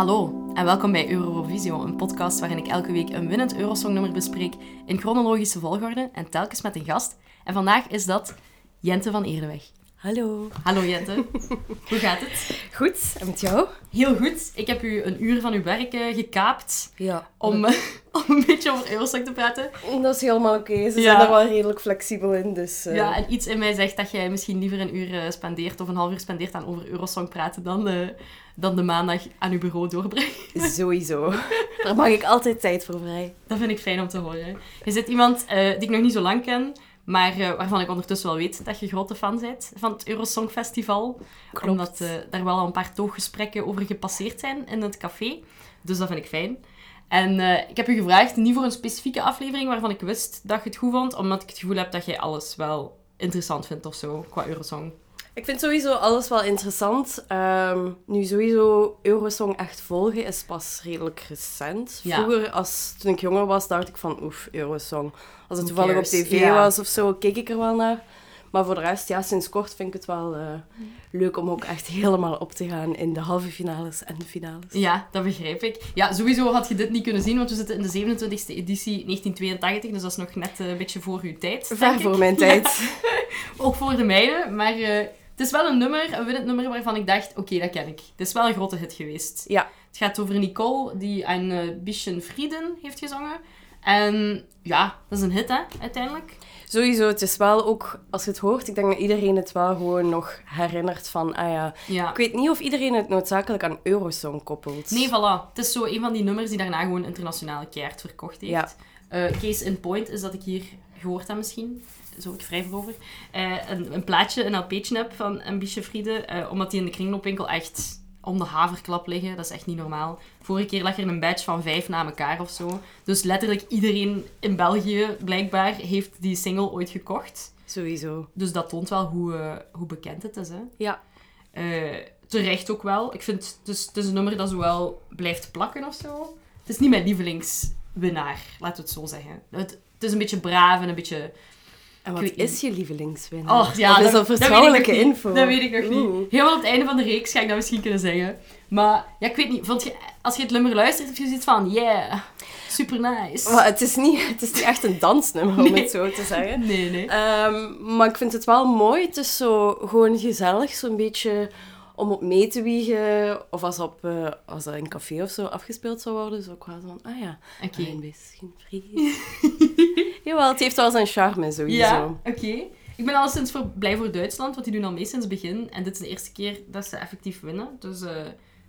Hallo en welkom bij Eurovisio, een podcast waarin ik elke week een winnend Eurosongnummer bespreek in chronologische volgorde en telkens met een gast. En vandaag is dat Jente van Eerdenweg. Hallo. Hallo Jente, hoe gaat het? Goed, en met jou? Heel goed. Ik heb u een uur van uw werk eh, gekaapt Ja. om, om een beetje over Eurosong te praten. Dat is helemaal oké. Ze Ja. zijn daar wel redelijk flexibel in, dus... eh, Ja, en iets in mij zegt dat jij misschien liever een uur eh, spendeert of een half uur spendeert aan over Eurosong praten dan, dan de maandag aan uw bureau doorbrengen. Sowieso. Daar mag ik altijd tijd voor vrij. Dat vind ik fijn om te horen. Je zit iemand die ik nog niet zo lang ken, maar eh, waarvan ik ondertussen wel weet dat je grote fan bent van het Eurosong Festival. Klopt. Omdat eh, daar wel al een paar tooggesprekken over gepasseerd zijn in het café. Dus dat vind ik fijn. En eh, ik heb u gevraagd, niet voor een specifieke aflevering waarvan ik wist dat je het goed vond, omdat ik het gevoel heb dat jij alles wel interessant vindt of zo, qua Eurosong. Ik vind sowieso alles wel interessant. Ehm, nu, sowieso Eurosong echt volgen is pas redelijk recent. Ja. Vroeger, als, toen ik jonger was, dacht ik van, oef, Eurosong. Als het toevallig op tv was of zo, keek ik er wel naar. Maar voor de rest, ja, sinds kort vind ik het wel eh, leuk om ook echt helemaal op te gaan in de halve finales en de finales. Ja, dat begrijp ik. Ja, sowieso had je dit niet kunnen zien, want we zitten in de 27e editie 1982, dus dat is nog net eh, een beetje voor uw tijd. Ver ik. voor mijn tijd. Ook voor de mijne, maar eh, het is wel een nummer, een winnend nummer waarvan ik dacht, oké, dat ken ik. Het is wel een grote hit geweest. Ja. Het gaat over Nicole, die een uh, Bisschen Frieden heeft gezongen. En ja, dat is een hit, hè, uiteindelijk. Sowieso, het is wel ook, als je het hoort, ik denk dat iedereen het wel gewoon nog herinnert van, ah ja. Ja. Ik weet niet of iedereen het noodzakelijk aan Eurosong koppelt. Nee, voilà. Het is zo een van die nummers die daarna gewoon internationale keihard verkocht heeft. Ja. Eh, case in point is dat ik hier gehoord heb misschien. Zo ik vrij voorover. Eh, een, een plaatje, een LP'tje heb van een Biesje Friede. eh, omdat die in de kringloopwinkel echt om de haverklap liggen. Dat is echt niet normaal. Vorige keer lag er een badge van vijf na elkaar of zo. Dus letterlijk iedereen in België, blijkbaar, heeft die single ooit gekocht. Sowieso. Dus dat toont wel hoe, eh, hoe bekend het is, hè. Ja. Terecht ook wel. Ik vind het is, het is een nummer dat zo wel blijft plakken of zo. Het is niet mijn lievelingswinnaar, laten we het zo zeggen. Het, het is een beetje braaf en een beetje... En wat is je lievelingswinnaar? Oh, ja, is dat, dat dat vertrouwelijke niet. info? Dat weet ik nog Oeh. niet. Helemaal op het einde van de reeks ga ik dat misschien kunnen zeggen. Maar ja, ik weet niet. Vond je, als je het nummer luistert, heb je zoiets van... Yeah, super nice. Maar het is, niet, het is niet echt een dansnummer, om het zo te zeggen. Nee, nee. Ehm, maar ik vind het wel mooi. Het is zo gewoon gezellig, zo'n beetje om op mee te wiegen. Of als, op, eh, als dat in een café of zo afgespeeld zou worden, zo ook wel van, ah ja, een misschien vriend. Jawel, het heeft wel zijn charme sowieso. Ja, oké. Ik ben alleszins voor, blij voor Duitsland, want die doen al mee sinds het begin. En dit is de eerste keer dat ze effectief winnen. Dus eh,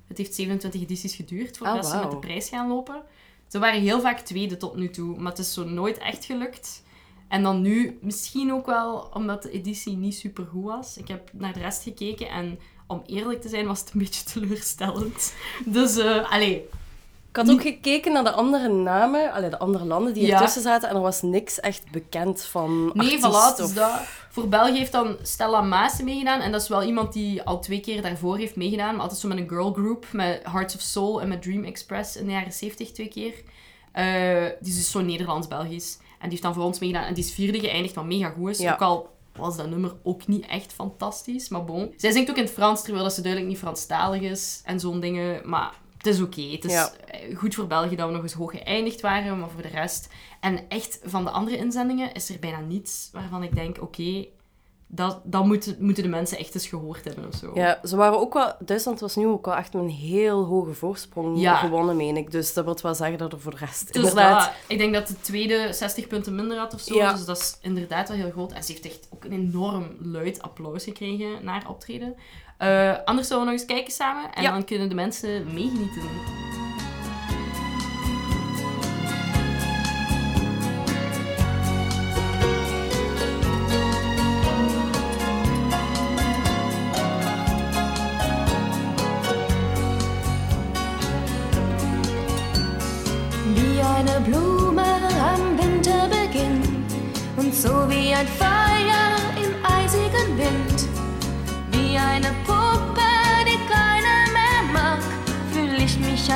het heeft 27 edities geduurd voordat Ah, ze met de prijs gaan lopen. Ze waren heel vaak tweede tot nu toe, maar het is zo nooit echt gelukt. En dan nu, misschien ook wel omdat de editie niet super goed was. Ik heb naar de rest gekeken en om eerlijk te zijn was het een beetje teleurstellend. Dus, eh allee, Ik had ook gekeken naar de andere namen, allee, de andere landen die ertussen zaten, en er was niks echt bekend van Nee, voilà. Dus of- dat, voor België heeft dan Stella Maas meegedaan. En dat is wel iemand die al twee keer daarvoor heeft meegedaan. Maar altijd zo met een girl group. Met Hearts of Soul en met Dream Express in de jaren 70 twee keer. Eh, die is dus zo Nederlands-Belgisch. En die heeft dan voor ons meegedaan. En die is vierde geëindigd, wat mega goed is. Ja. Ook al was dat nummer ook niet echt fantastisch. Maar bon. Zij zingt ook in het Frans, terwijl dat ze duidelijk niet Franstalig is. En zo'n dingen. Maar het is oké. Het is Ja. eh, goed voor België dat we nog eens hoog geëindigd waren. Maar voor de rest... En echt, van de andere inzendingen is er bijna niets waarvan ik denk, oké, dat, dat moeten, moeten de mensen echt eens gehoord hebben of zo. Ja, ze waren ook wel... Duitsland was nu ook wel echt met een heel hoge voorsprong Ja. gewonnen, meen ik. Dus dat wil wel zeggen dat er voor de rest Dus inderdaad... dat, ik denk dat de tweede 60 punten minder had of zo. Ja. Dus dat is inderdaad wel heel groot. En ze heeft echt ook een enorm luid applaus gekregen na haar optreden. Eh, anders zullen we nog eens kijken samen. En Ja. dan kunnen de mensen meegenieten.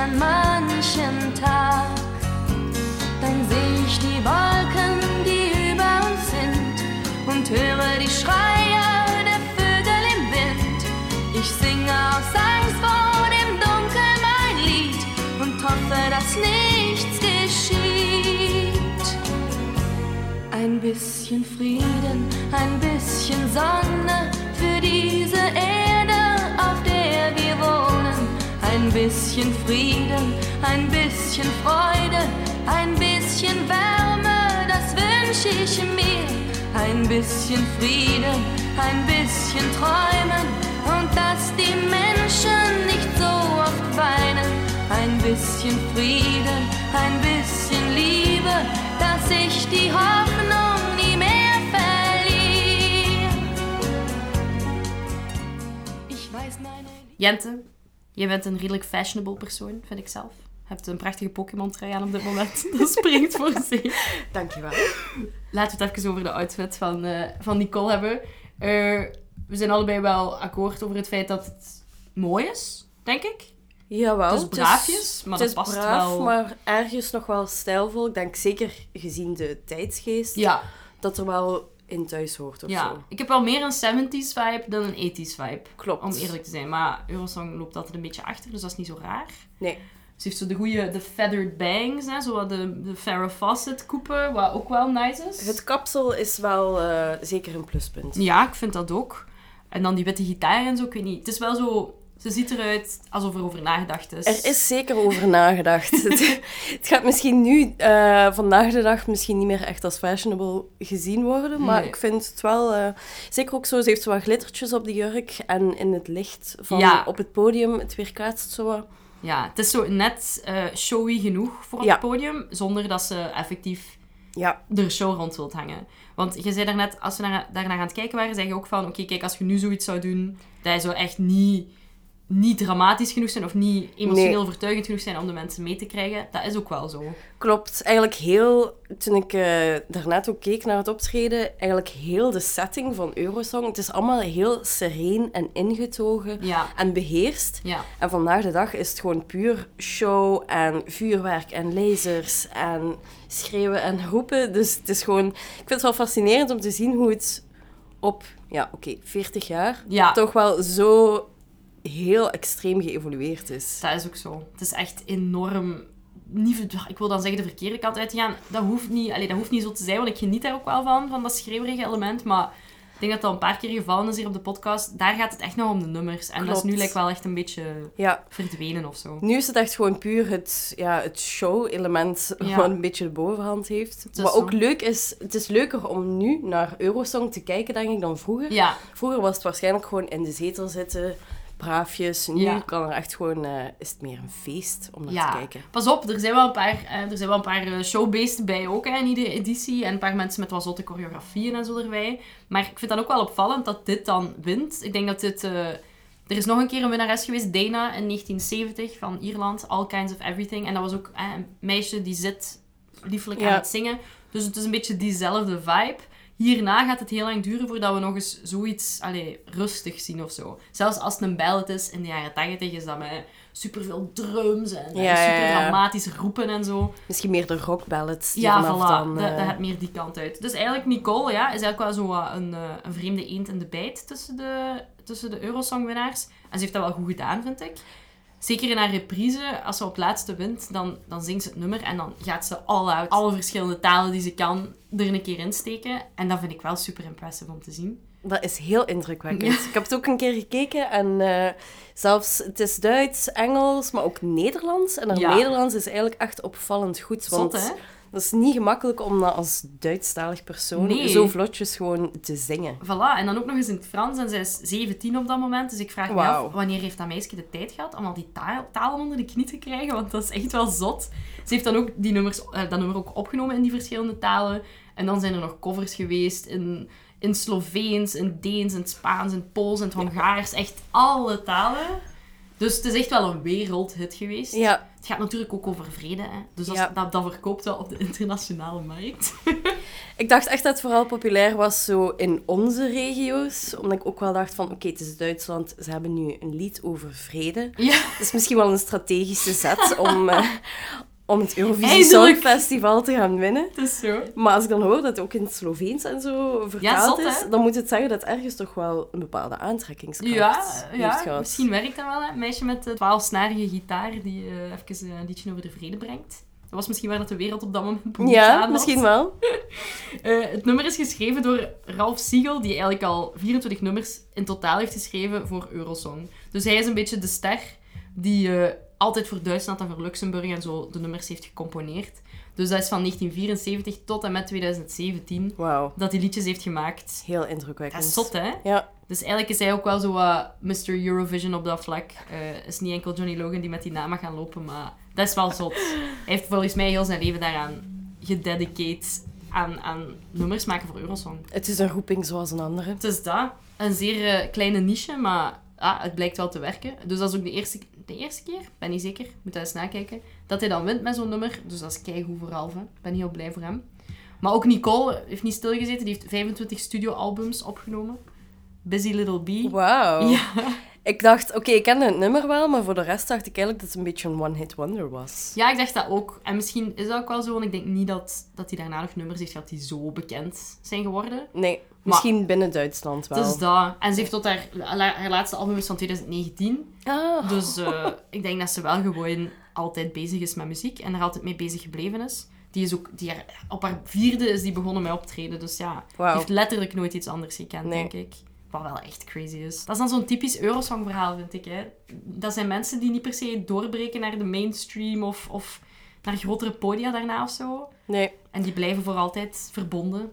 An manchen Tag. Dann seh ich die Wolken, die über uns sind und höre die Schreie der Vögel im Wind. Ich singe aus Angst vor dem Dunkel mein Lied dass nichts geschieht. Ein bisschen Frieden, ein bisschen Sonne für diese Erde, bisschen Frieden, ein bisschen Freude, ein bisschen Wärme, das wünsche ich mir. Ein bisschen Frieden, ein bisschen Träumen und dass die Menschen nicht so oft weinen. Ein bisschen Frieden, ein bisschen Liebe, dass ich die Hoffnung nie mehr verliere. Ich weiß meine Jente, jij bent een redelijk fashionable persoon, vind ik zelf. Je hebt een prachtige Pokémon-trui aan op dit moment. Dat springt voor zich. Dankjewel. Laten we het even over de outfit van, eh, van Nicole hebben. We zijn allebei wel akkoord over het feit dat het mooi is, denk ik. Jawel. Het is braafjes, maar het dat is past braaf, wel. maar ergens nog wel stijlvol. Ik denk zeker gezien de tijdsgeest, Ja, dat er wel in thuis hoort of ja. zo. Ik heb wel meer een 70s vibe dan een 80s vibe. Klopt. Om eerlijk te zijn. Maar Eurosong loopt altijd een beetje achter, dus dat is niet zo raar. Nee. Ze heeft zo de goede, de feathered bangs, hè, zo de, de Farrah Fawcett koepen, wat ook wel nice is. Het kapsel is wel eh, zeker een pluspunt. Ja, ik vind dat ook. En dan die witte gitaar en zo, ik weet niet. Het is wel zo... Ze ziet eruit alsof er over nagedacht is. Er is zeker over nagedacht. het, gaat misschien nu, eh, vandaag de dag, misschien niet meer echt als fashionable gezien worden. Maar Nee. ik vind het wel... eh, zeker ook zo, ze heeft zo wat glittertjes op de jurk. En in het licht van Ja. op het podium, het weerkaatst zo wat. Ja, het is zo net eh, showy genoeg voor op Ja. het podium, zonder dat ze effectief Ja, er show rond wilt hangen. Want je zei daarnet, als we naar, daarnaar aan het kijken waren, zei je ook van, oké, kijk, als je nu zoiets zou doen, dat zou echt niet, niet dramatisch genoeg zijn of niet emotioneel Nee. overtuigend genoeg zijn om de mensen mee te krijgen. Dat is ook wel zo. klopt. Eigenlijk heel... Toen ik eh, daarnet ook keek naar het optreden, eigenlijk heel de setting van Eurosong. Het is allemaal heel sereen en ingetogen Ja, en beheerst. ja. En vandaag de dag is het gewoon puur show en vuurwerk en lasers en schreeuwen en roepen. Dus het is gewoon... Ik vind het wel fascinerend om te zien hoe het op, ja, oké, 40 jaar Ja. toch wel zo heel extreem geëvolueerd is. Dat is ook zo. Het is echt enorm... Niet, ik wil dan zeggen de verkeerde kant uit te gaan. Dat hoeft, niet, allee, dat hoeft niet zo te zijn, want ik geniet daar ook wel van, van dat schreeuwerige element. Maar ik denk dat dat een paar keer gevallen is hier op de podcast. Daar gaat het echt nog om de nummers. En dat is nu lijkt wel echt een beetje Ja, verdwenen of zo. nu is het echt gewoon puur het, ja, het show-element Ja. wat een beetje de bovenhand heeft. Wat zo. ook leuk is, het is leuker om nu naar Eurosong te kijken, denk ik, dan vroeger. Ja, Vroeger was het waarschijnlijk gewoon in de zetel zitten, braafjes. Nu Ja. kan er echt gewoon, eh, is het meer een feest om naar ja. te kijken. Pas op, er zijn wel een paar, eh, er zijn wel een paar eh, showbeesten bij ook hè, in iedere editie. En een paar mensen met wat zotte choreografieën en zo erbij. Maar ik vind dan ook wel opvallend dat dit dan wint. Ik denk dat dit... er is nog een keer een winnares geweest, Dana, in 1970 van Ierland. All Kinds of Everything. En dat was ook een meisje die zit liefelijk aan het zingen. Dus het is een beetje diezelfde vibe. Hierna gaat het heel lang duren voordat we nog eens zoiets allee, rustig zien of zo. Zelfs als het een ballad is in de jaren 80 is dat met superveel drums en, Ja, super dramatisch roepen en zo. Misschien meer de rockballads die Ja, voilà. dan... Dat, eh, dat gaat meer die kant uit. Dus eigenlijk Nicole ja, is eigenlijk wel zo een, eh, een vreemde eend in de bijt tussen de, tussen de Eurosong-winnaars. En ze heeft dat wel goed gedaan, vind ik. Zeker in haar reprise, als ze op laatste wint, dan, dan zingt ze het nummer en dan gaat ze all out. Alle verschillende talen die ze kan er een keer in steken. En dat vind ik wel super impressive om te zien. Dat is heel indrukwekkend. Ik heb het ook een keer gekeken en eh, zelfs het is Duits, Engels, maar ook Nederlands. En haar Ja. Nederlands is eigenlijk echt opvallend goed. Want Zot, hè? Dat is niet gemakkelijk om dat als Duitsstalig persoon Nee. zo vlotjes gewoon te zingen. Voilà, en dan ook nog eens in het Frans. En zij is 17 op dat moment. Dus ik vraag me af, wanneer heeft dat meisje de tijd gehad om al die taal, talen onder de knie te krijgen? Want dat is echt wel zot. Ze heeft dan ook die nummers, eh, dat nummer ook opgenomen in die verschillende talen. En dan zijn er nog covers geweest in, in Sloveens, in Deens, in Spaans, in Pools, in het Hongaars. Echt alle talen. Dus het is echt wel een wereldhit geweest. Ja, Het gaat natuurlijk ook over vrede. Hè? Dus dat, Ja. dat, dat verkoopt wel op de internationale markt. ik dacht echt dat het vooral populair was zo in onze regio's. Omdat ik ook wel dacht van, oké, het is Duitsland, ze hebben nu een lied over vrede. ja. Dat is misschien wel een strategische zet om, eh, om het Eurovisie Eindelijk! Songfestival te gaan winnen. Het is zo. Maar als ik dan hoor dat het ook in het Sloveens en zo vertaald zot, is, dan moet het zeggen dat ergens toch wel een bepaalde aantrekkingskracht Ja, ja gehad. misschien werkt dat wel. Hè? Een meisje met de twaalfsnarige gitaar die eh, even eh, een liedje over de vrede brengt. Dat was misschien waar dat de wereld op dat moment behoefte Ja, misschien wel. Eh, het nummer is geschreven door Ralph Siegel, die eigenlijk al 24 nummers in totaal heeft geschreven voor Eurosong. Dus hij is een beetje de ster die eh, altijd voor Duitsland en voor Luxemburg en zo de nummers heeft gecomponeerd. Dus dat is van 1974 tot en met 2017 Wauw, dat hij liedjes heeft gemaakt. heel indrukwekkend. Dat is zot, hè? Ja, Dus eigenlijk is hij ook wel zo wat Mr. Eurovision op dat vlak. Het is niet enkel Johnny Logan die met die naam gaan lopen, maar dat is wel zot. Hij heeft volgens mij heel zijn leven daaraan gededicate aan, aan nummers maken voor Eurosong. het is een roeping zoals een andere. Het is dat. Een zeer eh, kleine niche, maar ah, het blijkt wel te werken. Dus dat is ook de eerste, de eerste keer, ben niet zeker, moet dat eens nakijken, dat hij dan wint met zo'n nummer. Dus dat is keigoed voor Alve. Ik ben heel blij voor hem. Maar ook Nicole heeft niet stilgezeten. Die heeft 25 studioalbums opgenomen. Busy Little Bee. Wauw. Ja. Ik dacht, oké, ik kende het nummer wel, maar voor de rest dacht ik eigenlijk dat het een beetje een one-hit wonder was. ja, ik dacht dat ook. En misschien is dat ook wel zo, want ik denk niet dat, dat hij daarna nog nummers heeft gehad die zo bekend zijn geworden. Nee, misschien binnen Duitsland wel. Dus dat. En ze heeft tot haar, haar laatste album is van 2019. Ah, Dus eh, ik denk dat ze wel gewoon altijd bezig is met muziek en er altijd mee bezig gebleven is. Die is ook, die haar- op haar vierde is die begonnen met optreden. Dus ja, die wauw. heeft letterlijk nooit iets anders gekend, Nee. denk ik. Wat wel echt crazy is. Dat is dan zo'n typisch Eurosong-verhaal, vind ik. Hè. Dat zijn mensen die niet per se doorbreken naar de mainstream of, of naar grotere podia daarna of zo. Nee. En die blijven voor altijd verbonden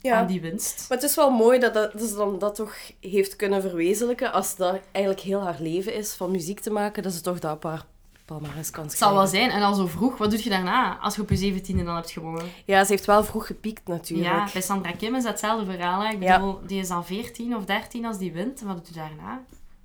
Ja. aan die winst. Maar het is wel mooi dat, dat, dat ze dan dat toch heeft kunnen verwezenlijken. Als dat eigenlijk heel haar leven is van muziek te maken, dat ze toch dat op haar palmarès kan Het zal wel zijn. En al zo vroeg, wat doe je daarna als je op je zeventiende dan hebt gewonnen? Ja, ze heeft wel vroeg gepiekt natuurlijk. Ja, bij Sandra Kim is dat hetzelfde verhaal. Hè. Ik Ja. bedoel, die is dan 14 of 13 als die wint. En wat doet hij daarna?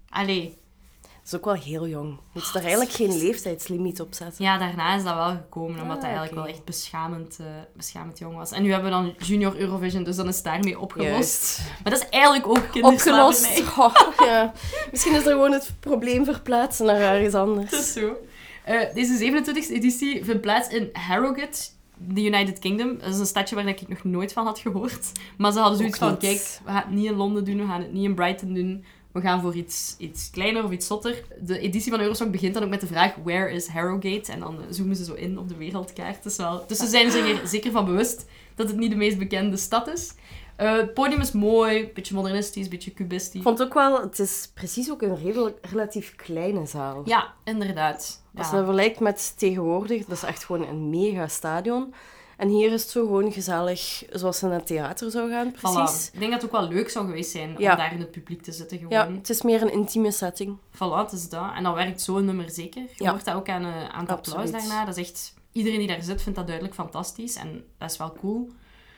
Allee, Dat is ook wel heel jong. Moet ze Oh, daar dat eigenlijk geen leeftijdslimiet op zetten? ja, daarna is dat wel gekomen, omdat Ah, hij eigenlijk wel echt beschamend, eh, beschamend jong was. En nu hebben we dan Junior Eurovision, dus dan is het daarmee opgelost. Juist. Maar dat is eigenlijk ook kinderslavernij. Opgelost. Oh, ja. Misschien is er gewoon het probleem verplaatsen naar ergens anders. Het is zo. Eh, deze 27e editie vindt plaats in Harrogate, de United Kingdom. Dat is een stadje waar ik nog nooit van had gehoord. Maar ze hadden zoiets van, kijk, we gaan het niet in Londen doen, we gaan het niet in Brighton doen. We gaan voor iets, iets kleiner of iets zotter. De editie van Eurosong begint dan ook met de vraag, where is Harrogate? En dan eh, zoomen ze zo in op de wereldkaart. Dus, wel, dus ze zijn zich er zeker van bewust dat het niet de meest bekende stad is. Eh, het podium is mooi, beetje modernistisch, beetje cubistisch. Ik vond ook wel, het is precies ook een redelijk, relatief kleine zaal. Ja, inderdaad. Als je dat vergelijkt met tegenwoordig, dat is echt gewoon een mega stadion. En hier is het zo gewoon gezellig, zoals ze naar het theater zou gaan, precies. Voilà. Ik denk dat het ook wel leuk zou geweest zijn Ja. om daar in het publiek te zitten. Gewoon. Ja, het is meer een intieme setting. Voilà, het is dat. En dan werkt zo'n nummer zeker. Je Ja. hoort dat ook aan, eh, aan het applaus daarna. Dat is echt... Iedereen die daar zit vindt dat duidelijk fantastisch. En dat is wel cool.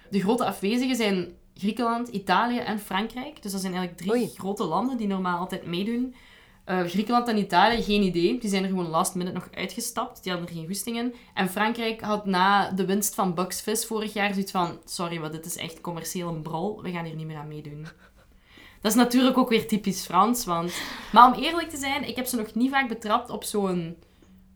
De grote afwezigen zijn Griekenland, Italië en Frankrijk. Dus dat zijn eigenlijk drie Oei. grote landen die normaal altijd meedoen. Eh, Griekenland en Italië, geen idee. Die zijn er gewoon last minute nog uitgestapt. Die hadden er geen goesting in. En Frankrijk had na de winst van Bucks vorig jaar zoiets van... Sorry, maar dit is echt commercieel een brol. We gaan hier niet meer aan meedoen. Dat is natuurlijk ook weer typisch Frans, want... Maar om eerlijk te zijn, ik heb ze nog niet vaak betrapt op zo'n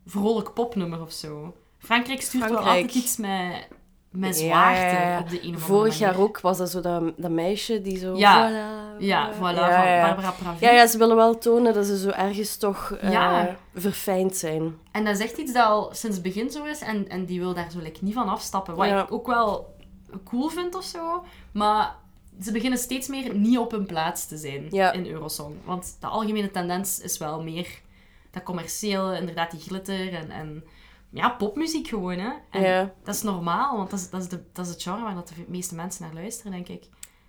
vrolijk popnummer of zo. Frankrijk stuurt wel Frankrijk. altijd iets met, met zwaarte ja, ja. op de een andere Vorig jaar ook was dat zo dat, dat meisje die zo... Ja. Voilà, Ja, voilà, van. Barbara Pravi. Ja, ja, ze willen wel tonen dat ze zo ergens toch eh, verfijnd zijn. En dat is echt iets dat al sinds het begin zo is. En, en die wil daar zo like, niet van afstappen. Wat ik ook wel cool vind of zo. Maar ze beginnen steeds meer niet op hun plaats te zijn in Eurosong. Want de algemene tendens is wel meer dat commerciële, inderdaad die glitter en, en ja, popmuziek gewoon. Hè? En Ja. dat is normaal, want dat is, dat, is de, dat is het genre waar dat de meeste mensen naar luisteren, denk ik.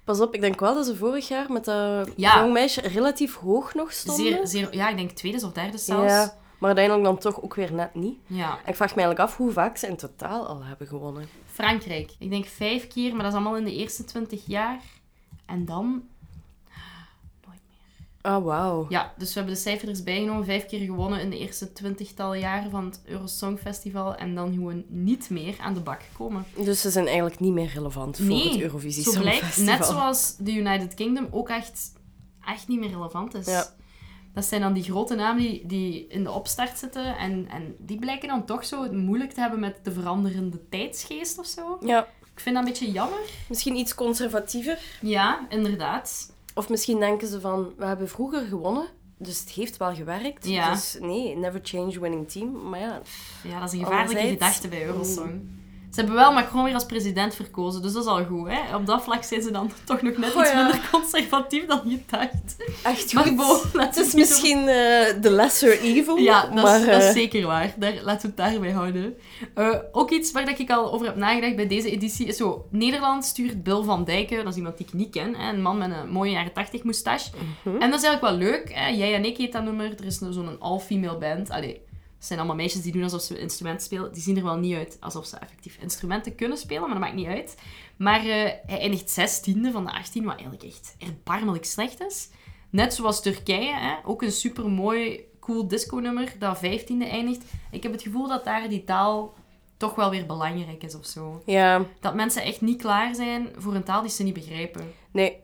Pas op, ik denk wel dat ze vorig jaar met dat Ja. jong meisje relatief hoog nog stonden. Zeer, zeer, ja, ik denk tweede of derde zelfs. Ja, maar uiteindelijk dan toch ook weer net niet. ja. Ik vraag me eigenlijk af hoe vaak ze in totaal al hebben gewonnen. Frankrijk. Ik denk vijf keer, maar dat is allemaal in de eerste twintig jaar. En dan... Ah, wauw. Ja, dus we hebben de cijfer er bijgenomen. Vijf keer gewonnen in de eerste twintigtal jaren van het Eurosong Festival. En dan gewoon niet meer aan de bak gekomen. Dus ze zijn eigenlijk niet meer relevant voor Nee, het Eurovisie Zo blijkt, Songfestival. net zoals de United Kingdom ook echt, echt niet meer relevant is. Ja. Dat zijn dan die grote namen die, die in de opstart zitten. En, en die blijken dan toch zo het moeilijk te hebben met de veranderende tijdsgeest of zo. Ja, Ik vind dat een beetje jammer. misschien iets conservatiever. Ja, inderdaad. Of misschien denken ze van, we hebben vroeger gewonnen, dus het heeft wel gewerkt. Ja. Dus nee, never change winning team. Maar ja, Ja, dat is een gevaarlijke gedachte bij Eurosong. Ze hebben wel Macron weer als president verkozen, dus dat is al goed. Hè? Op dat vlak zijn ze dan toch nog net Oh iets ja. minder conservatief dan je dacht. echt goed. bon, Het is misschien eh de lesser evil, Ja, dat, maar... is, dat is eh, zeker waar. Daar, laten we het daarbij houden. Eh, ook iets waar dat ik al over heb nagedacht bij deze editie is zo... Nederland stuurt Bill van Dijken, dat is iemand die ik niet ken. Hè, een man met een mooie jaren 80 moustache. Mhm. En dat is eigenlijk wel leuk. Hè. Jij en ik heet dat nummer. Er is zo'n all-female band. Allee, het zijn allemaal meisjes die doen alsof ze instrumenten spelen. Die zien er wel niet uit alsof ze effectief instrumenten kunnen spelen, maar dat maakt niet uit. Maar eh, hij eindigt zestiende van de 18, wat eigenlijk echt erbarmelijk slecht is. Net zoals Turkije, hè? ook een supermooi, cool disco-nummer dat vijftiende eindigt. Ik heb het gevoel dat daar die taal toch wel weer belangrijk is of zo. Ja, Dat mensen echt niet klaar zijn voor een taal die ze niet begrijpen. nee.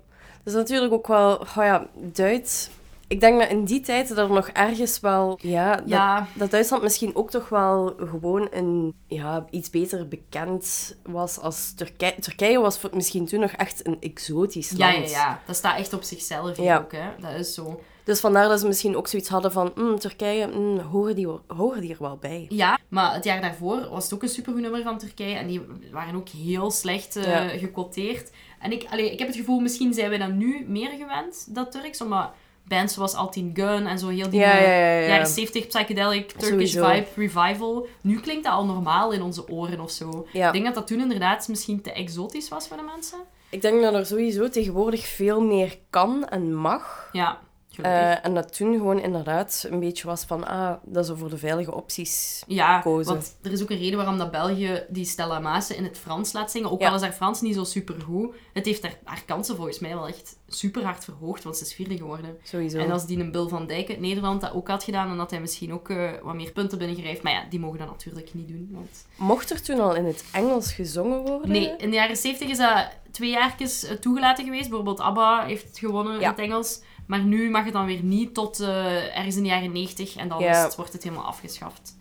Dat is natuurlijk ook wel... Oh ja, Duits... Ik denk dat in die tijd dat er nog ergens wel... Ja, dat, Ja, dat Duitsland misschien ook toch wel gewoon een, ja, iets beter bekend was als Turkije. Turkije was voor- misschien toen nog echt een exotisch ja, land. ja, ja. Dat staat echt op zichzelf Ja. ook, hè. Dat is zo. Dus vandaar dat ze misschien ook zoiets hadden van... "Mm, Turkije, mm, horen, die, horen die er wel bij? Ja, maar het jaar daarvoor was het ook een supergoed nummer van Turkije. En die waren ook heel slecht Ja. gequoteerd. En ik, allee, ik heb het gevoel, misschien zijn we dat nu meer gewend, dat Turks. Omdat bands zoals Altin Gun en zo heel die Ja, ja, ja, ja. jaren 70 psychedelic Turkish Sowieso. vibe revival. Nu klinkt dat al normaal in onze oren of zo. Ik denk dat dat toen inderdaad misschien te exotisch was voor de mensen. Ik denk dat er sowieso tegenwoordig veel meer kan en mag. Ja, Eh, en dat toen gewoon inderdaad een beetje was van... Ah, dat is voor de veilige opties. Ja, want er is ook een reden waarom dat België die Stella Maase in het Frans laat zingen. Ook Ja. al is haar Frans niet zo supergoed. Het heeft haar, haar kansen volgens mij wel echt super hard verhoogd, want ze is vierde geworden. Sowieso. En als die een Bill van Dijk uit Nederland dat ook had gedaan, dan had hij misschien ook eh, wat meer punten binnengerijfd. Maar ja, die mogen dat natuurlijk niet doen. Want... Mocht er toen al in het Engels gezongen worden? Nee, in de jaren 70 is dat twee jaartjes eh, toegelaten geweest. Bijvoorbeeld ABBA heeft het gewonnen in het Engels. Maar nu mag het dan weer niet tot eh, ergens in de jaren 90 en dan Ja. is het, wordt het helemaal afgeschaft.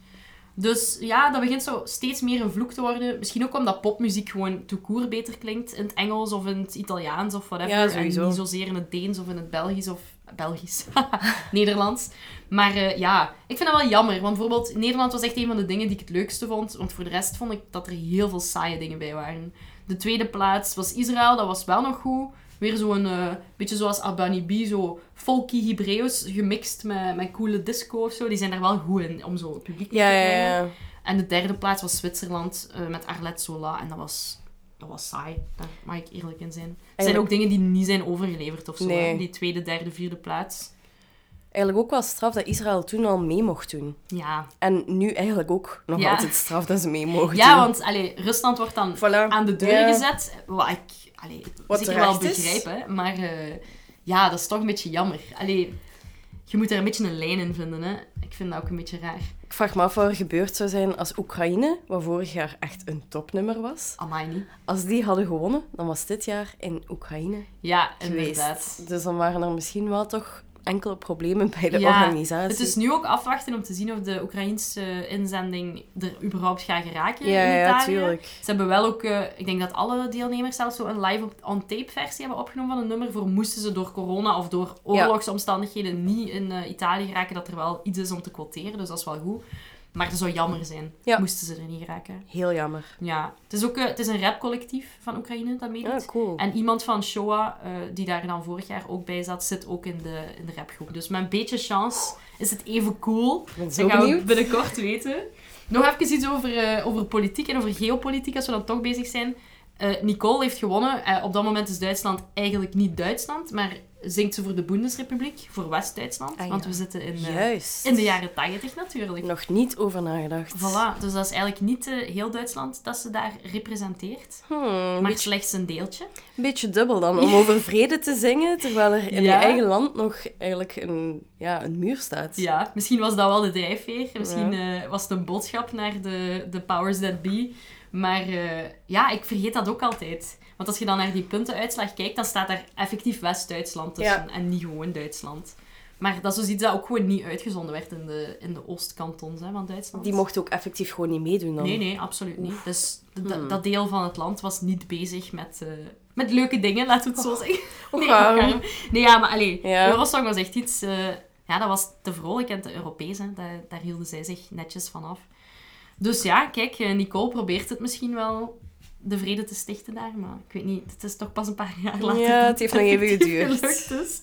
Dus ja, dat begint zo steeds meer een vloek te worden. Misschien ook omdat popmuziek gewoon tout court beter klinkt in het Engels of in het Italiaans of whatever. Ja, en niet zozeer in het Deens of in het Belgisch of Belgisch, Nederlands. Maar eh, ja, ik vind dat wel jammer. Want bijvoorbeeld, Nederland was echt een van de dingen die ik het leukste vond. Want voor de rest vond ik dat er heel veel saaie dingen bij waren. De tweede plaats was Israël, dat was wel nog goed. Weer zo'n eh, beetje zoals Albani B, zo folky Hebreeuws gemixt met, met coole disco of zo. Die zijn daar wel goed in om zo het publiek Ja, te ja, krijgen. ja. En de derde plaats was Zwitserland eh, met Arlette Sola. En dat was, dat was saai. Daar mag ik eerlijk in zijn. Er zijn ook dingen die niet zijn overgeleverd of zo. Nee. Die tweede, derde, vierde plaats. Eigenlijk ook wel straf dat Israël toen al mee mocht doen. Ja, En nu eigenlijk ook nog Ja. altijd straf dat ze mee mogen ja doen. want allee, Rusland wordt dan Voilà. aan de deur Ja. gezet. Wat ik allee, Wat zeker wel terecht is. begrijp, hè. Maar eh, ja, dat is toch een beetje jammer. Allee, je moet er een beetje een lijn in vinden, hè. Ik vind dat ook een beetje raar. Ik vraag me af wat er gebeurd zou zijn als Oekraïne, wat vorig jaar echt een topnummer was, Amai niet. als die hadden gewonnen, dan was dit jaar in Oekraïne Ja, geweest. inderdaad. Dus dan waren er misschien wel toch enkele problemen bij de Ja, organisatie. Het is nu ook afwachten om te zien of de Oekraïnse inzending er überhaupt gaat geraken ja, in ja, Italië. tuurlijk. Ze hebben wel ook, eh, ik denk dat alle deelnemers zelfs zo een live-on-tape versie hebben opgenomen van een nummer. Voor moesten ze door corona of door oorlogsomstandigheden niet in eh, Italië geraken, dat er wel iets is om te quoteren. Dus dat is wel goed. Maar het zou jammer zijn, Ja. moesten ze er niet geraken. Heel jammer. Ja, het is ook eh, het is een rapcollectief van Oekraïne dat meedoet. Ja, cool. En iemand van Shoah, eh, die daar dan vorig jaar ook bij zat, zit ook in de, in de rapgroep. Dus met een beetje chance is het even cool. Dat gaan we benieuwd. binnenkort weten. Nog even iets over, eh, over politiek en over geopolitiek, als we dan toch bezig zijn. Nicole heeft gewonnen. Op dat moment is Duitsland eigenlijk niet Duitsland, maar zingt ze voor de Bundesrepubliek, voor West-Duitsland. Ah, ja. Want we zitten in, eh, Juist. in de jaren 80 natuurlijk. Nog niet over nagedacht. Voilà, dus dat is eigenlijk niet eh, heel Duitsland dat ze daar representeert, Hmm, maar beetje, slechts een deeltje. beetje dubbel dan, om over vrede te zingen, terwijl er in Ja. je eigen land nog eigenlijk een, ja, een muur staat. Ja, misschien was dat wel de drijfveer. Misschien eh, was het een boodschap naar de, de powers that be. Maar ja, ik vergeet dat ook altijd. Want als je dan naar die puntenuitslag kijkt, dan staat daar effectief West-Duitsland tussen. En niet gewoon Duitsland. Maar dat is dus iets dat ook gewoon niet uitgezonden werd in de, in de Oostkantons hè, van Duitsland. Die mocht ook effectief gewoon niet meedoen dan. Nee, nee, absoluut niet. Dus Hmm. dat deel van het land was niet bezig met, eh, met leuke dingen, laten we het zo zeggen. Och, Nee, arm. nee, ja, maar allee, Ja. Eurosong was echt iets... eh, ja, dat was te vrolijk en te Europees. Hè. Daar, daar hielden zij zich netjes van af. Dus ja, kijk, eh, Nicole probeert het misschien wel de vrede te stichten daar, maar ik weet niet, het is toch pas een paar jaar later. Ja, het heeft nog even geduurd. gelukt is.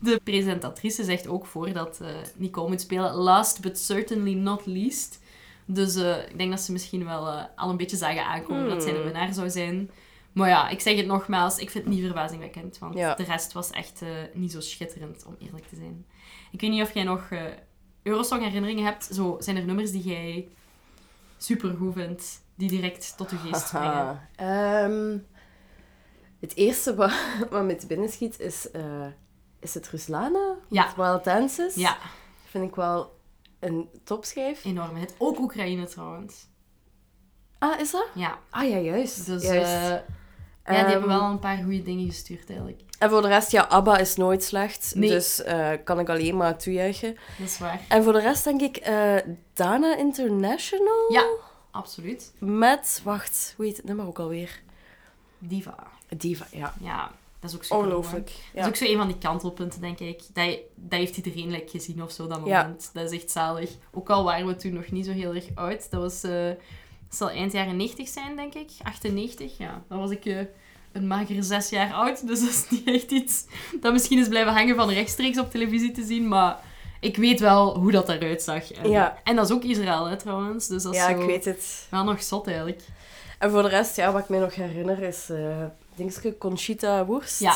De presentatrice zegt ook voor dat eh, Nicole moet spelen last but certainly not least. Dus eh, ik denk dat ze misschien wel eh, al een beetje zagen aankomen dat zij de Hmm. winnaar zou zijn. Maar ja, ik zeg het nogmaals, ik vind het niet verbazingwekkend, want Ja. de rest was echt niet zo schitterend, om eerlijk te zijn. Ik weet niet of jij nog Eurosong herinneringen hebt. Zo, zijn er nummers die jij supergoed vindt, die direct tot je geest springen? Ehm, het eerste wat, wat me te binnen schiet is... eh, is het Ruslana? Ja. Wild Dances? Ja, Vind ik wel een topschijf. enorm. Het ook Oekraïne trouwens. Ah, is dat? Ja, Ah ja, juist. dus juist. eh, ja, die hebben Ehm, wel een paar goede dingen gestuurd eigenlijk. En voor de rest, ja, ABBA is nooit slecht. Nee. Dus eh, kan ik alleen maar toejuichen. Dat is waar. En voor de rest denk ik eh, Dana International. Ja, absoluut. Met, wacht, hoe heet het nummer ook alweer? Diva. Diva, ja. Ja, dat is ook super Ongelooflijk. Dat is ook zo een van die kantelpunten, denk ik. Dat, dat heeft iedereen like, gezien of zo, dat Ja. moment. Dat is echt zalig. Ook al waren we toen nog niet zo heel erg oud. Dat was... dat zal eind jaren 90 zijn, denk ik. 98, ja. Dan was ik eh, een magere zes jaar oud. Dus dat is niet echt iets dat misschien is blijven hangen van rechtstreeks op televisie te zien. Maar ik weet wel hoe dat eruit zag. En, Ja. en dat is ook Israël, hè, trouwens. Dus dat is ja, zo ik weet het. wel nog zot, eigenlijk. En voor de rest, ja, wat ik me nog herinner is... eh dingske Conchita Wurst. Ja.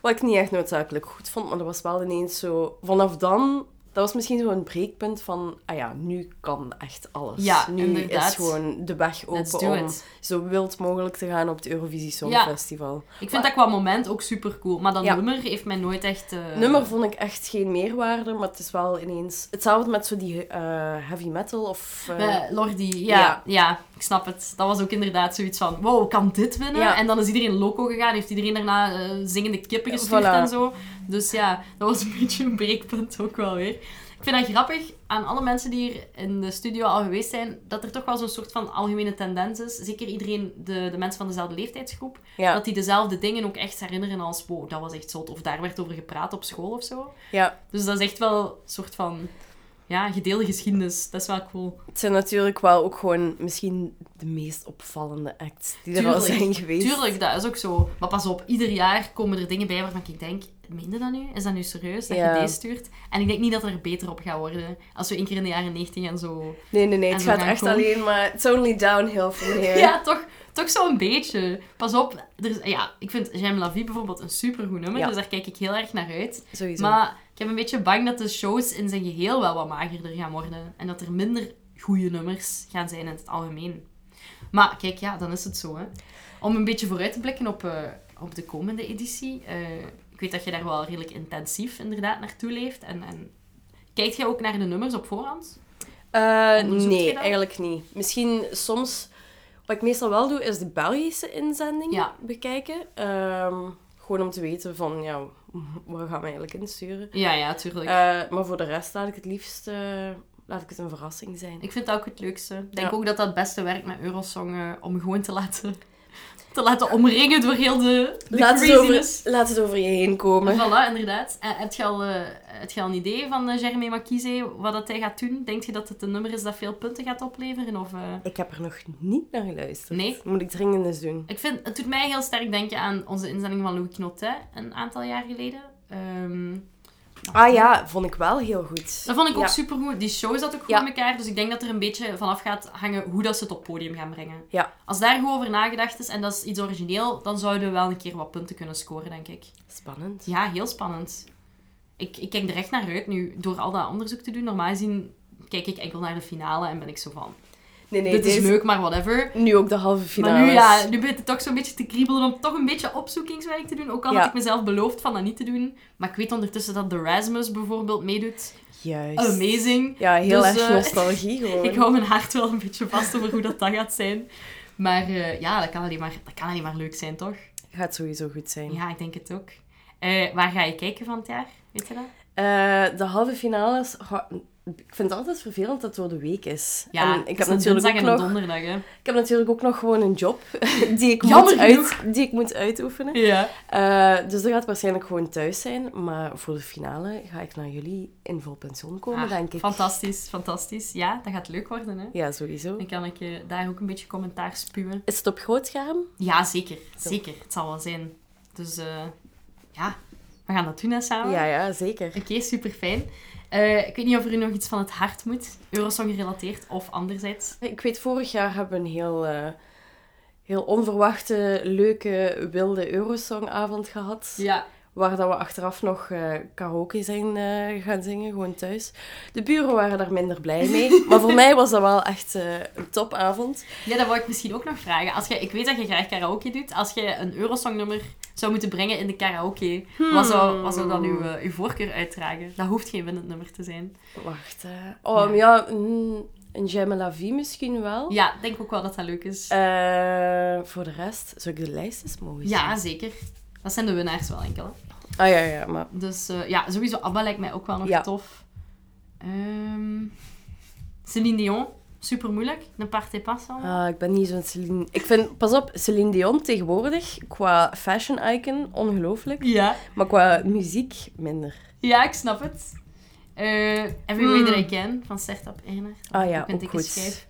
Wat ik niet echt noodzakelijk goed vond, maar dat was wel ineens zo... Vanaf dan... Dat was misschien zo'n breekpunt van... Ah ja, nu kan echt alles. Ja, nu inderdaad. is gewoon de weg open om it. zo wild mogelijk te gaan op het Eurovisie Songfestival. Ik vind dat qua moment ook super cool. Maar dat Ja. nummer heeft mij nooit echt... eh, Nummer vond ik echt geen meerwaarde, maar het is wel ineens... Hetzelfde met zo die eh, heavy metal of... Eh, Lordi, ja, Ja. ja. ik snap het. Dat was ook inderdaad zoiets van, wow, kan dit winnen? Ja. En dan is iedereen loco gegaan, heeft iedereen daarna zingende kippen gestuurd Voilà. en zo. Dus ja, dat was een beetje een breekpunt ook wel weer. Ik vind dat grappig aan alle mensen die hier in de studio al geweest zijn, dat er toch wel zo'n soort van algemene tendens is. Zeker iedereen, de, de mensen van dezelfde leeftijdsgroep, ja, dat die dezelfde dingen ook echt herinneren als, wow, dat was echt zot. Of daar werd over gepraat op school of zo. ja, Dus dat is echt wel een soort van, ja, gedeelde geschiedenis. Dat is wel cool. het zijn natuurlijk wel ook gewoon misschien de meest opvallende acts die er al zijn geweest. Tuurlijk, dat is ook zo. Maar pas op, ieder jaar komen er dingen bij waarvan ik denk... Meende dat nu? Is dat nu serieus dat Ja. je deze stuurt? En ik denk niet dat er beter op gaat worden. Als we één keer in de jaren 90 en zo... Nee, nee, nee, het gaat echt komen. alleen maar... It's only downhill from here. Ja, toch, toch zo'n beetje. Pas op, er is, ja, ik vind J'aime la vie bijvoorbeeld een supergoed nummer. Ja. Dus daar kijk ik heel erg naar uit. Sowieso. Maar ik heb een beetje bang dat de shows in zijn geheel wel wat magerder gaan worden. En dat er minder goede nummers gaan zijn in het algemeen. Maar kijk, ja, dan is het zo. Hè. Om een beetje vooruit te blikken op, eh, op de komende editie. eh, ik weet dat je daar wel redelijk intensief inderdaad naartoe leeft. En, en kijkt je ook naar de nummers op voorhand? Eh, nee, eigenlijk niet. Misschien soms... Wat ik meestal wel doe, is de Belgische inzending Ja. bekijken. Ehm, gewoon om te weten van, ja, waar gaan we eigenlijk insturen? Ja, ja, tuurlijk. Eh, maar voor de rest laat ik het liefst... eh, laat ik het een verrassing zijn. Ik vind dat ook het leukste. Ik denk Ja. ook dat dat het beste werkt met Eurosong. eh, om gewoon te laten, te laten omringen door heel de, de Laat het, over, craziness. laat het over je heen komen. Voilà, inderdaad. En heb je al, eh, heb je al een idee van uh, Jeremy wat dat hij gaat doen? Denk je dat het een nummer is dat veel punten gaat opleveren? Of, eh? Ik heb er nog niet naar geluisterd. Nee? Moet ik dringend eens doen. Ik vind, het doet mij heel sterk denken aan onze inzending van Louis Knotet een aantal jaar geleden. Ehm, Ah ja, vond ik wel heel goed. dat vond ik ook Ja. supergoed. Die show zat ook goed in elkaar. Dus ik denk dat er een beetje vanaf gaat hangen hoe dat ze het op podium gaan brengen. Ja. Als daar goed over nagedacht is en dat is iets origineel, dan zouden we wel een keer wat punten kunnen scoren, denk ik. Spannend. Ja, heel spannend. Ik, ik kijk er echt naar uit nu, door al dat onderzoek te doen. Normaal gezien kijk ik enkel naar de finale en ben ik zo van... Nee, nee, dit is leuk, maar whatever. Nu ook de halve finale. Maar nu, ja, nu begint het toch zo'n beetje te kriebelen om toch een beetje opzoekingswerk te doen. Ook al Ja. had ik mezelf beloofd van dat niet te doen. Maar ik weet ondertussen dat The Rasmus bijvoorbeeld meedoet. Juist. Amazing. Ja, heel Dus, erg eh, nostalgie gewoon. Ik hou mijn hart wel een beetje vast over hoe dat, dat gaat zijn. Maar eh, ja, dat kan, alleen maar, dat kan alleen maar leuk zijn, toch? Gaat sowieso goed zijn. Ja, ik denk het ook. Eh, waar ga je kijken van het jaar? Weet je dat? De halve finales... ik vind het altijd vervelend dat het door de week is. Ja, en ik heb, natuurlijk ook nog, donderdag, hè. ik heb natuurlijk ook nog gewoon een job die ik, Jammer moet, genoeg. uit, die ik moet uitoefenen. Ja. Eh, dus dat gaat waarschijnlijk gewoon thuis zijn. Maar voor de finale ga ik naar jullie in vol pensioen komen, Ah, denk ik. Fantastisch, fantastisch. Ja, dat gaat leuk worden, hè. Ja, sowieso. Dan kan ik eh, daar ook een beetje commentaar spuwen. Is het op groot scherm? Ja, zeker. Zeker. Het zal wel zijn. Dus eh, ja, we gaan dat doen hè, samen. Ja, ja, zeker. Oké, super fijn. Ik weet niet of er nog iets van het hart moet. Eurosong gerelateerd of anderzijds. Ik weet, vorig jaar hebben we een heel, eh, heel onverwachte, leuke, wilde Eurosongavond gehad. Ja. Waar dat we achteraf nog eh, karaoke zijn eh, gaan zingen, gewoon thuis. De buren waren daar minder blij mee. maar voor mij was dat wel echt eh, een topavond. Ja, dat wou ik misschien ook nog vragen. Als je, ik weet dat je graag karaoke doet. Als je een Eurosong-nummer zou moeten brengen in de karaoke, wat, zou, wat zou dan uw, uw voorkeur uitdragen? Dat hoeft geen winnend nummer te zijn. Wacht. Oh, ja, mm, een J'aime la vie misschien wel. Ja, ik denk ook wel dat dat leuk is. Voor de rest, zou ik de lijst eens mogen zien? ja, zeker. Dat zijn de winnaars wel enkel. hè. Ah ja, ja, maar... Dus eh, ja, sowieso ABBA lijkt mij ook wel nog Ja. tof. Ehm Celine Dion, super moeilijk. Ne partez pas al. Ah, ik ben niet zo'n Celine... Ik vind, pas op, Celine Dion tegenwoordig, qua fashion icon, ongelooflijk. Ja. Maar qua muziek, minder. ja, ik snap het. Eh Every Way Hmm. That I Can van Sertab Egenaert. Ah ja, ook een goed. schijf.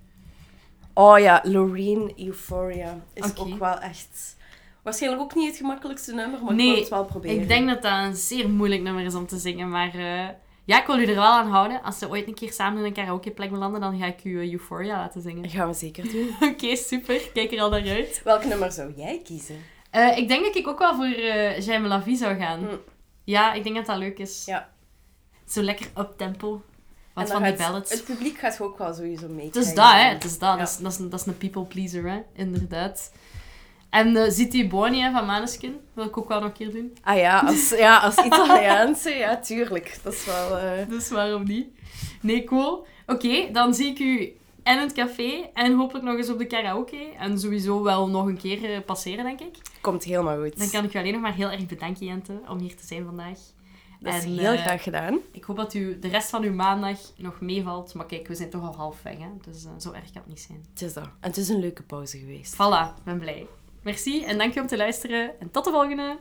Oh ja, Loreen Euphoria is ook wel echt... Waarschijnlijk ook niet het gemakkelijkste nummer, maar Nee, ik wil het wel proberen. Ik denk dat dat een zeer moeilijk nummer is om te zingen, maar eh, ja, ik wil u er wel aan houden. Als we ooit een keer samen in een karaokeplek belanden, dan ga ik u eh, Euphoria laten zingen. Dat gaan we zeker doen. Oké, super. Kijk er al naar uit. Welk nummer zou jij kiezen? Eh, ik denk dat ik ook wel voor eh J'aime la vie zou gaan. Hm. Ja, ik denk dat dat leuk is. Ja. Zo lekker up-tempo. Wat En van die ballads. Het publiek gaat ook wel sowieso mee. Het is dat, hè. Het is dat. Ja. Dat, is, dat, is, dat is een people pleaser, hè. Inderdaad. En uh, Ziti Boni hè, van Maneskin wil ik ook wel nog een keer doen. Ah ja, als, ja, als Italiaanse, ja, tuurlijk. Dat is wel... eh, Dus waarom niet? Nee, cool. Oké, dan zie ik u en in het café en hopelijk nog eens op de karaoke. En sowieso wel nog een keer eh, passeren, denk ik. Komt helemaal goed. Dan kan ik u alleen nog maar heel erg bedanken, Jente, om hier te zijn vandaag. Dat is En, heel eh, graag gedaan. Ik hoop dat u de rest van uw maandag nog meevalt. Maar kijk, we zijn toch al half weg, hè. Dus eh, zo erg kan het niet zijn. Het is dat. En het is een leuke pauze geweest. Voilà, ik ben blij. Merci en dank je om te luisteren. En tot de volgende!